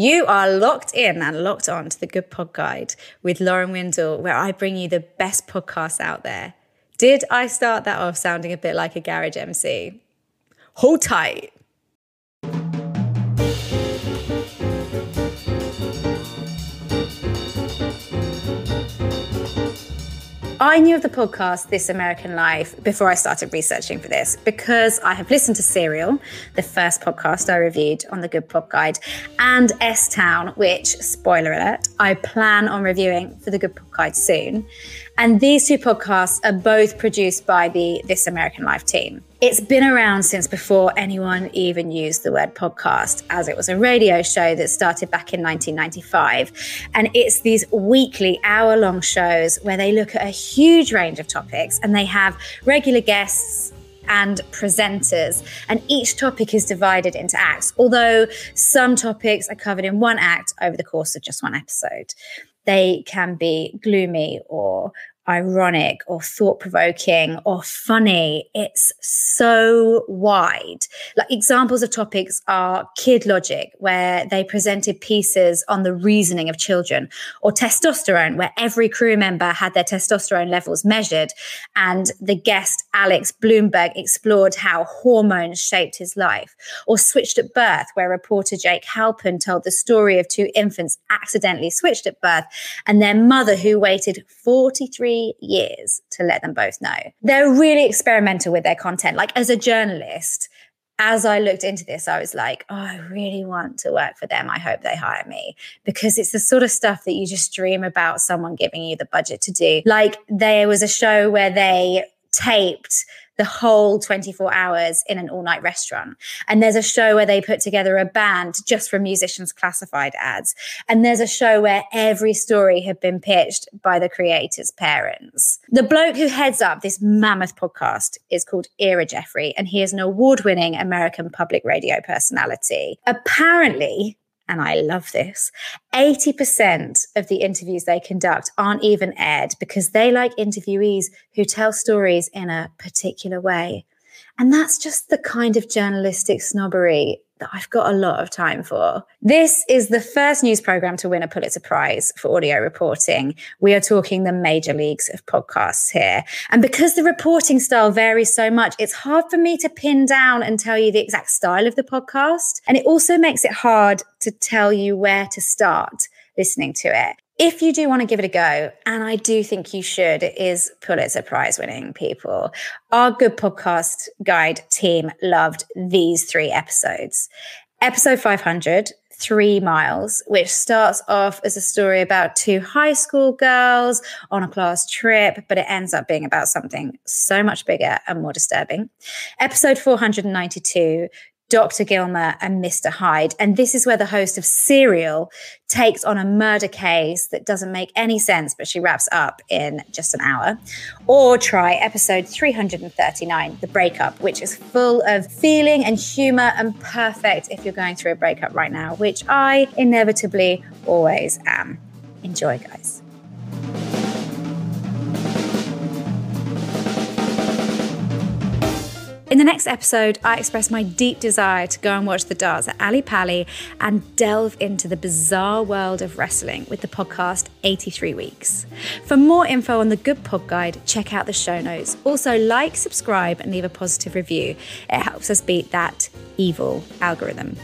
You are locked in and locked on to the Good Pod Guide with Lauren Windle, where I bring you the best podcasts out there. Did I start that off sounding a bit like a garage MC? Hold tight. I knew of the podcast This American Life before I started researching for this because I have listened to Serial, the first podcast I reviewed on the Good Pod Guide, and S Town, which, spoiler alert, I plan on reviewing for the Good Pod Guide soon. And these two podcasts are both produced by the This American Life team. It's been around since before anyone even used the word podcast, as it was a radio show that started back in 1995. And it's these weekly hour long shows where they look at a huge range of topics and they have regular guests and presenters, and each topic is divided into acts, although some topics are covered in one act over the course of just one episode. They can be gloomy or ironic or thought provoking or funny. It's so wide. Like examples of topics are kid logic, where they presented pieces on the reasoning of children, or testosterone, where every crew member had their testosterone levels measured. And the guest, Alex Blumberg, explored how hormones shaped his life, or switched at birth, where reporter Jake Halpern told the story of two infants accidentally switched at birth and their mother who waited 43 years to let them both know. They're really experimental with their content. Like as a journalist, as I looked into this, I was like, oh, I really want to work for them. I hope they hire me because it's the sort of stuff that you just dream about someone giving you the budget to do. Like there was a show where they taped the whole 24 hours in an all night restaurant. And there's a show where they put together a band just for musicians classified ads. And there's a show where every story had been pitched by the creator's parents. The bloke who heads up this mammoth podcast is called Ira Jeffrey, and he is an award winning American public radio personality. Apparently, and I love this, 80% of the interviews they conduct aren't even aired because they like interviewees who tell stories in a particular way. And that's just the kind of journalistic snobbery that I've got a lot of time for. This is the first news program to win a Pulitzer Prize for audio reporting. We are talking the major leagues of podcasts here. And because the reporting style varies so much, it's hard for me to pin down and tell you the exact style of the podcast. And it also makes it hard to tell you where to start listening to it if you do want to give it a go, and I do think you should, is Pulitzer Prize winning people. Our Good Podcast Guide team loved these three episodes. Episode 500, Three Miles, which starts off as a story about two high school girls on a class trip, but it ends up being about something so much bigger and more disturbing. Episode 492, Dr. Gilmer and Mr. Hyde. And this is where the host of Serial takes on a murder case that doesn't make any sense, but she wraps up in just an hour. Or try episode 339, The Breakup, which is full of feeling and humor and perfect if you're going through a breakup right now, which I inevitably always am. Enjoy, guys. In the next episode, I express my deep desire to go and watch the darts at Ali Pali and delve into the bizarre world of wrestling with the podcast 83 Weeks. For more info on the Good Pod Guide, check out the show notes. Also, like, subscribe, and leave a positive review. It helps us beat that evil algorithm.